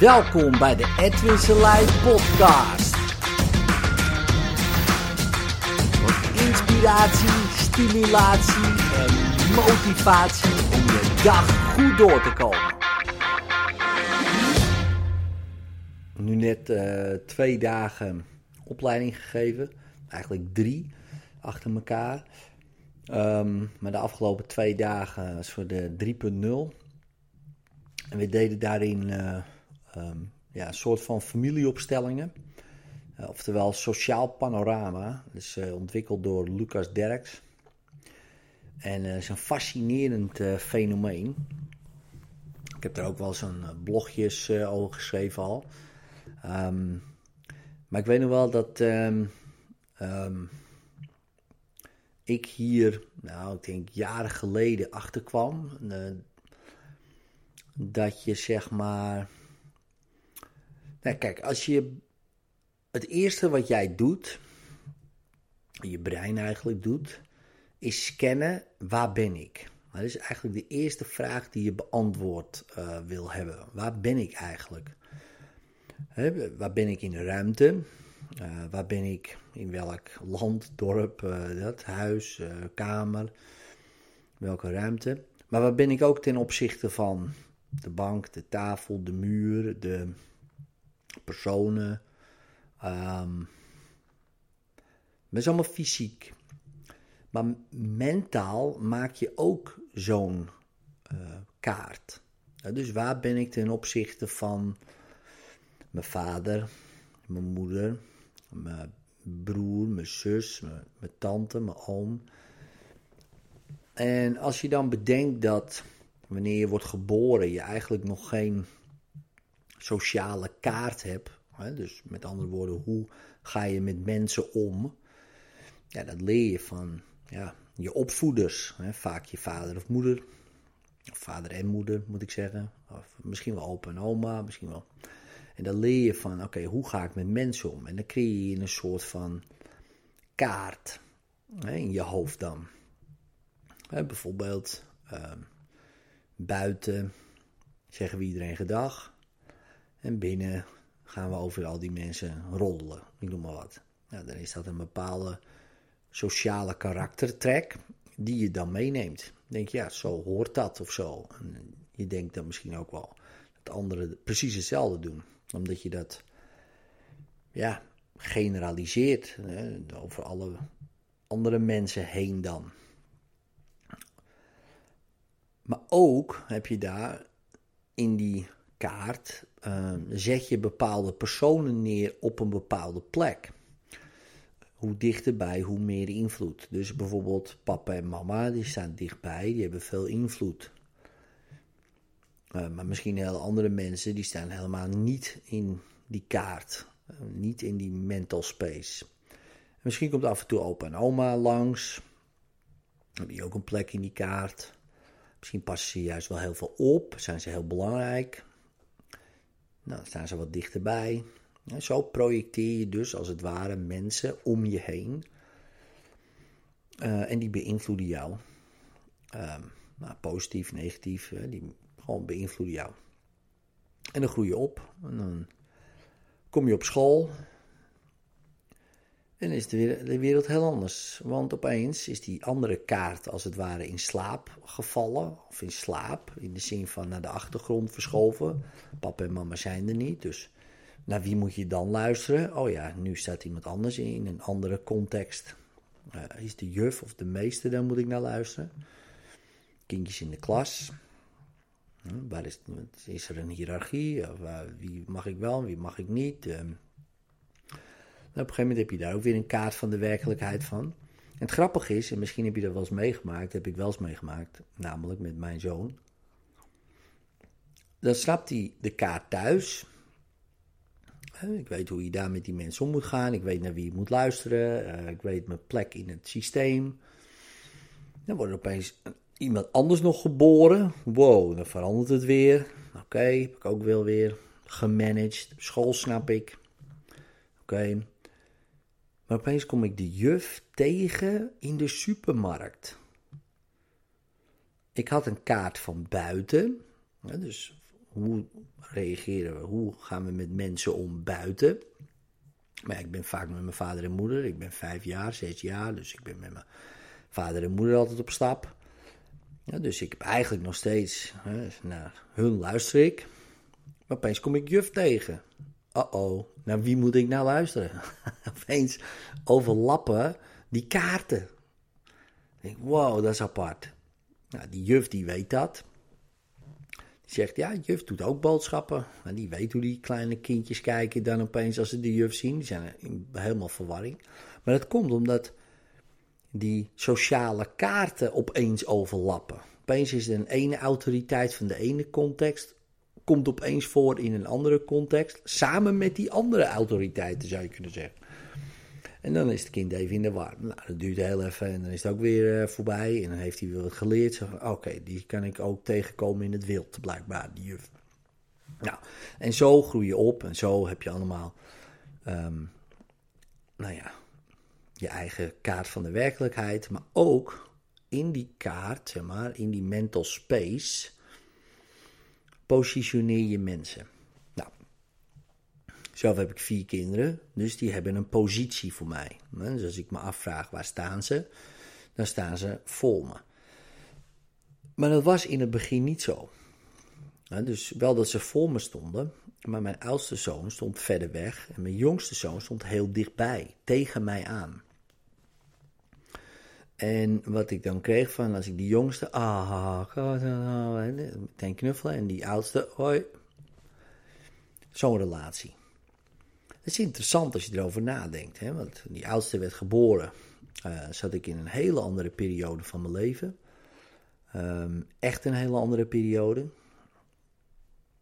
Welkom bij de Edwin Selijn podcast. Voor inspiratie, stimulatie en motivatie om je dag goed door te komen. Nu net uh, twee dagen opleiding gegeven, eigenlijk drie achter elkaar. Um, maar de afgelopen twee dagen was voor de 3.0. En we deden daarin uh, um, ja, een soort van familieopstellingen. Uh, oftewel sociaal panorama. Dat is uh, ontwikkeld door Lucas Derks. En het is een fascinerend fenomeen. Ik heb er ook wel zo'n blogjes over geschreven al. Um, maar ik weet nog wel dat um, ik hier, nou ik denk jaren geleden achterkwam. dat je zeg maar nou, kijk, als je het eerste wat jij doet, je brein eigenlijk doet, is scannen waar ben ik. Dat is eigenlijk de eerste vraag die je beantwoord uh, wil hebben. Waar ben ik eigenlijk? Waar ben ik in de ruimte? Uh, waar ben ik in welk land, dorp, uh, dat, huis, kamer? Welke ruimte? Maar waar ben ik ook ten opzichte van de bank, de tafel, de muur, de personen. Um, dat is allemaal fysiek. Maar mentaal maak je ook zo'n uh, kaart. dus waar ben ik ten opzichte van mijn vader, mijn moeder, mijn broer, mijn zus, mijn tante, mijn oom. En als je dan bedenkt dat wanneer je wordt geboren, je eigenlijk nog geen sociale kaart hebt. Hè, dus met andere woorden, hoe ga je met mensen om? Ja, dat leer je van ja, je opvoeders. Hè, vaak je vader of moeder. Of vader en moeder, moet ik zeggen. Of misschien wel opa en oma, misschien wel. En dan leer je van, oké, hoe ga ik met mensen om? En dan creëer je een soort van kaart hè, in je hoofd dan. Bijvoorbeeld uh, buiten zeggen we iedereen gedag. En binnen gaan we over al die mensen rollen, ik noem maar wat. Nou, dan is dat een bepaalde sociale karaktertrek die je dan meeneemt. Denk je, ja, zo hoort dat of zo. En je denkt dan misschien ook wel dat anderen precies hetzelfde doen. Omdat je dat, ja, generaliseert hè, over alle andere mensen heen dan. Maar ook heb je daar in die kaart uh, zet je bepaalde personen neer op een bepaalde plek. Hoe dichterbij, hoe meer invloed. Dus bijvoorbeeld papa en mama, die staan dichtbij, die hebben veel invloed. Uh, maar misschien heel andere mensen, die staan helemaal niet in die kaart. Uh, niet in die mental space. misschien komt af en toe opa en oma langs. Heb je ook een plek in die kaart. Misschien passen ze juist wel heel veel op, zijn ze heel belangrijk. Nou, dan staan ze wat dichterbij. En zo projecteer je dus als het ware mensen om je heen. Uh, en die beïnvloeden jou. Uh, nou, positief, negatief, die gewoon beïnvloeden jou. En dan groei je op. En dan kom je op school. En is de, wereld heel anders. Want opeens is die andere kaart als het ware in slaap gevallen. Of in slaap, in de zin van naar de achtergrond verschoven. Papa en mama zijn er niet, dus naar wie moet je dan luisteren? Oh ja, nu staat iemand anders in een andere context. Uh, is de juf of de meester, dan moet ik naar luisteren. Kindjes in de klas. Uh, waar is, is er een hiërarchie? Uh, wie mag ik wel, wie mag ik niet? Op een gegeven moment heb je daar ook weer een kaart van de werkelijkheid van. En het grappige is, en misschien heb je dat wel eens meegemaakt, heb ik wel eens meegemaakt, namelijk met mijn zoon. Dan snapt hij de kaart thuis. Ik weet hoe je daar met die mensen om moet gaan. Ik weet naar wie je moet luisteren. Eh, ik weet mijn plek in het systeem. Dan wordt er opeens iemand anders nog geboren. Wow, dan verandert het weer. Oké, heb ik ook wel weer gemanaged. School snap ik. Oké. Maar opeens kom ik de juf tegen in de supermarkt. Ik had een kaart van buiten, dus hoe reageren we? Hoe gaan we met mensen om buiten? Maar ik ben vaak met mijn vader en moeder. Ik ben vijf jaar, zes jaar. Dus ik ben met mijn vader en moeder altijd op stap. Dus ik heb eigenlijk nog steeds, hè, naar hun luister ik. Maar opeens kom ik juf tegen. Uh-oh, naar wie moet ik nou luisteren? opeens overlappen die kaarten. Ik wow, dat is apart. Nou, die juf die weet dat. Die zegt, ja, juf doet ook boodschappen. En die weet hoe die kleine kindjes kijken dan opeens als ze de juf zien. Die zijn helemaal verwarring. Maar dat komt omdat die sociale kaarten opeens overlappen. Opeens is er een ene autoriteit van de ene context, komt opeens voor in een andere context, samen met die andere autoriteiten zou je kunnen zeggen. En dan is het kind even in de war. Nou, dat duurt heel even en dan is het ook weer uh, voorbij. En dan heeft hij weer wat geleerd. Oké, die kan ik ook tegenkomen in het wild, blijkbaar, die juf. Nou, en zo groei je op en zo heb je allemaal, um, nou ja, je eigen kaart van de werkelijkheid. Maar ook in die kaart, zeg maar, in die mental space, positioneer je mensen. Zelf heb ik vier kinderen, dus die hebben een positie voor mij. Dus als ik me afvraag waar staan ze, dan staan ze voor me. Maar dat was in het begin niet zo. Dus wel dat ze voor me stonden, maar mijn oudste zoon stond verder weg en mijn jongste zoon stond heel dichtbij, tegen mij aan. En wat ik dan kreeg van als ik die jongste, ah, meteen knuffelen en die oudste, hoi. Zo'n relatie. Het is interessant als je erover nadenkt, hè? want die oudste werd geboren. Uh, zat ik in een hele andere periode van mijn leven. Um, echt een hele andere periode.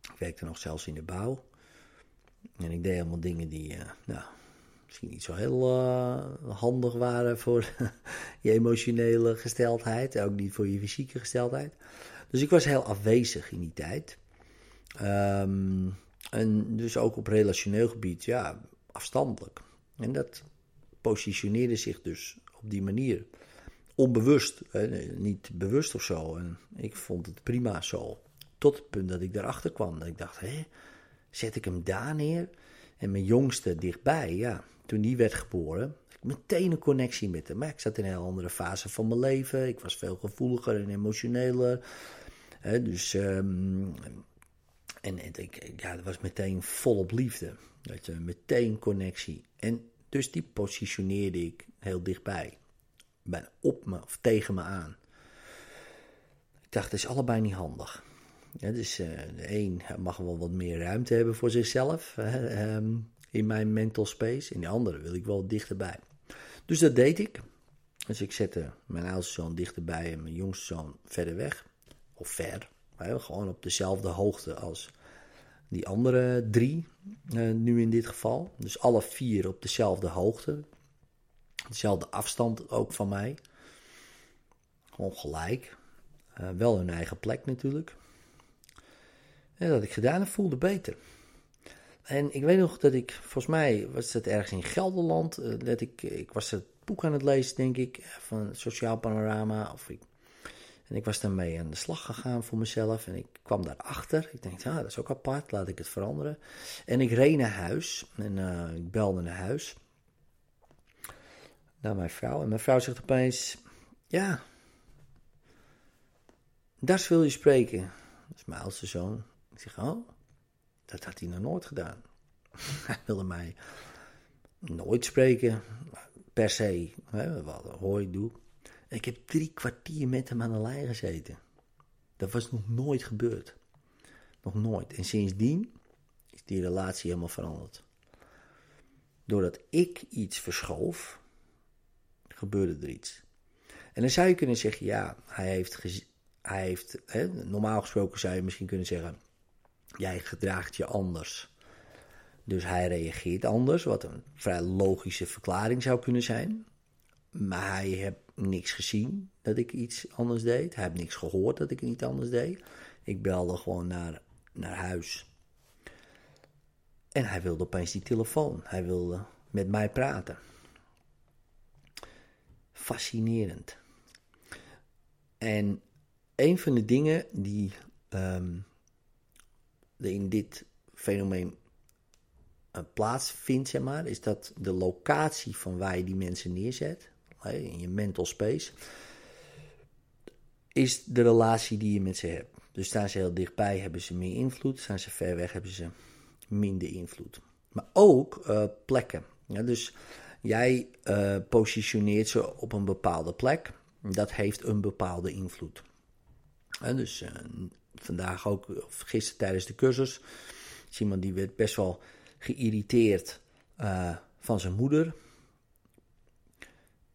Ik werkte nog zelfs in de bouw. En ik deed allemaal dingen die uh, nou, misschien niet zo heel uh, handig waren voor je emotionele gesteldheid. Ook niet voor je fysieke gesteldheid. Dus ik was heel afwezig in die tijd. Um, en dus ook op relationeel gebied, ja, afstandelijk. En dat positioneerde zich dus op die manier. Onbewust, niet bewust of zo. En ik vond het prima zo. Tot het punt dat ik daarachter kwam. Dat ik dacht, hé, zet ik hem daar neer? En mijn jongste dichtbij, ja, toen die werd geboren, ik meteen een connectie met hem. Maar ik zat in een heel andere fase van mijn leven. Ik was veel gevoeliger en emotioneler. dus um, en, ik, ja, dat was meteen volop liefde. Dat je, meteen connectie. En dus die positioneerde ik heel dichtbij. Bijna op me of tegen me aan. Ik dacht, dat is allebei niet handig. Ja, dus uh, de een mag wel wat meer ruimte hebben voor zichzelf ehm, in mijn mental space. En de andere wil ik wel dichterbij. Dus dat deed ik. Dus ik zette mijn oudste zoon dichterbij en mijn jongste zoon verder weg. Of ver. Gewoon op dezelfde hoogte als die andere drie, uh, nu in dit geval. Dus alle vier op dezelfde hoogte. Dezelfde afstand ook van mij. Gewoon gelijk. Uh, wel hun eigen plek natuurlijk. En dat ik gedaan heb, voelde beter. En ik weet nog dat ik, volgens mij was het ergens in Gelderland, uh, dat ik, ik was het boek aan het lezen, denk ik, van Sociaal Panorama. Of ik en ik was daarmee aan de slag gegaan voor mezelf en ik kwam daarachter. Ik denk, ja, dat is ook apart, laat ik het veranderen. En ik reed naar huis en ik belde naar huis. Naar mijn vrouw. En mijn vrouw zegt opeens, ja, daar wil je spreken. Dat is mijn oudste zoon. Ik zeg, oh, dat had hij nog nooit gedaan. hij wilde mij nooit spreken, per se. Hè, wat hoor doe. Ik heb drie kwartier met hem aan de lijn gezeten. Dat was nog nooit gebeurd. Nog nooit. En sindsdien is die relatie helemaal veranderd. Doordat ik iets verschoof, gebeurde er iets. En dan zou je kunnen zeggen, ja, hij heeft, hij heeft hè, normaal gesproken zou je misschien kunnen zeggen, jij gedraagt je anders. Dus hij reageert anders, wat een vrij logische verklaring zou kunnen zijn. Maar hij heeft niks gezien dat ik iets anders deed. Hij heeft niks gehoord dat ik iets anders deed. Ik belde gewoon naar, naar huis. En hij wilde opeens die telefoon. Hij wilde met mij praten. Fascinerend. En een van de dingen die, um, in dit fenomeen uh, plaatsvindt, zeg maar, is dat de locatie van waar je die mensen neerzet, in je mental space, is de relatie die je met ze hebt. Dus staan ze heel dichtbij, hebben ze meer invloed. Staan ze ver weg, hebben ze minder invloed. Maar ook uh, plekken. Dus jij uh, positioneert ze op een bepaalde plek. Dat heeft een bepaalde invloed. En dus vandaag ook, of gisteren tijdens de cursus, is iemand die werd best wel geïrriteerd van zijn moeder.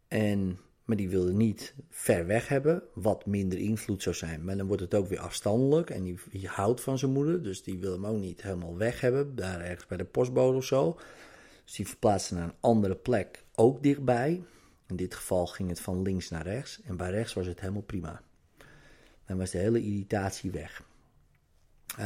En maar die wilde niet ver weg hebben, wat minder invloed zou zijn. Maar dan wordt het ook weer afstandelijk en die, houdt van zijn moeder, dus die wil hem ook niet helemaal weg hebben, daar ergens bij de postbode of zo. Dus die verplaatste naar een andere plek, ook dichtbij. In dit geval ging het van links naar rechts en bij rechts was het helemaal prima. Dan was de hele irritatie weg.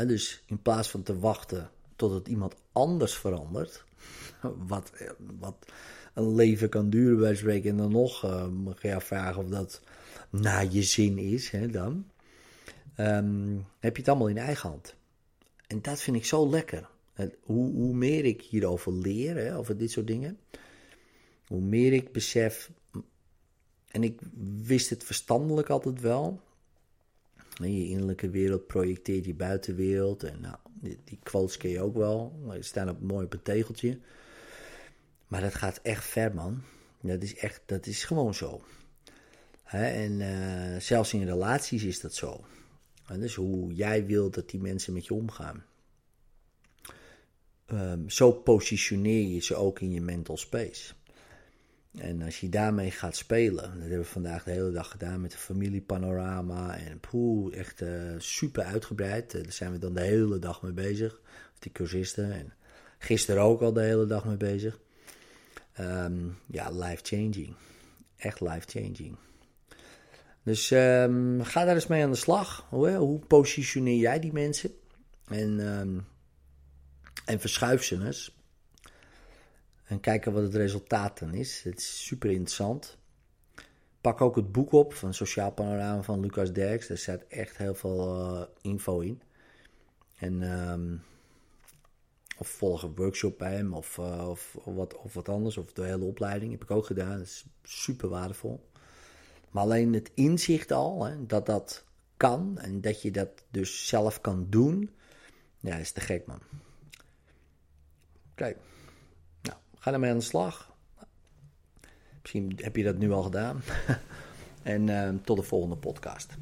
dus in plaats van te wachten tot het iemand anders verandert, wat, wat een leven kan duren bij spreken. En dan nog uh, mag je vragen of dat naar je zin is. Dan ehm, heb je het allemaal in eigen hand. En dat vind ik zo lekker. Hoe, hoe meer ik hierover leer, hè, over dit soort dingen, hoe meer ik besef. En ik wist het verstandelijk altijd wel. Je innerlijke wereld projecteert je buitenwereld. En nou, die, die quotes ken je ook wel. Die staan op, mooi op een tegeltje. Maar dat gaat echt ver, man. Dat is, echt, dat is gewoon zo. en uh, zelfs in relaties is dat zo. dus hoe jij wilt dat die mensen met je omgaan. Um, zo positioneer je ze ook in je mental space. En als je daarmee gaat spelen, dat hebben we vandaag de hele dag gedaan met de familiepanorama en poeh, echt uh, super uitgebreid. Uh, daar zijn we dan de hele dag mee bezig, die cursisten. En gisteren ook al de hele dag mee bezig. Um, ja, life-changing. Echt life-changing. Dus um, ga daar eens mee aan de slag. Hoe, hoe positioneer jij die mensen? En, um, en verschuif ze eens. En kijken wat het resultaat dan is. Het is super interessant. Pak ook het boek op van Sociaal Panorama van Lucas Derks. Daar staat echt heel veel uh, info in. En of volg een workshop bij hem of, of, of, wat, of wat anders. Of de hele opleiding heb ik ook gedaan. Dat is super waardevol. Maar alleen het inzicht al, hè, dat dat kan en dat je dat dus zelf kan doen, ja, is te gek man. Nou, ga ermee aan de slag. Misschien heb je dat nu al gedaan. en uh, tot de volgende podcast.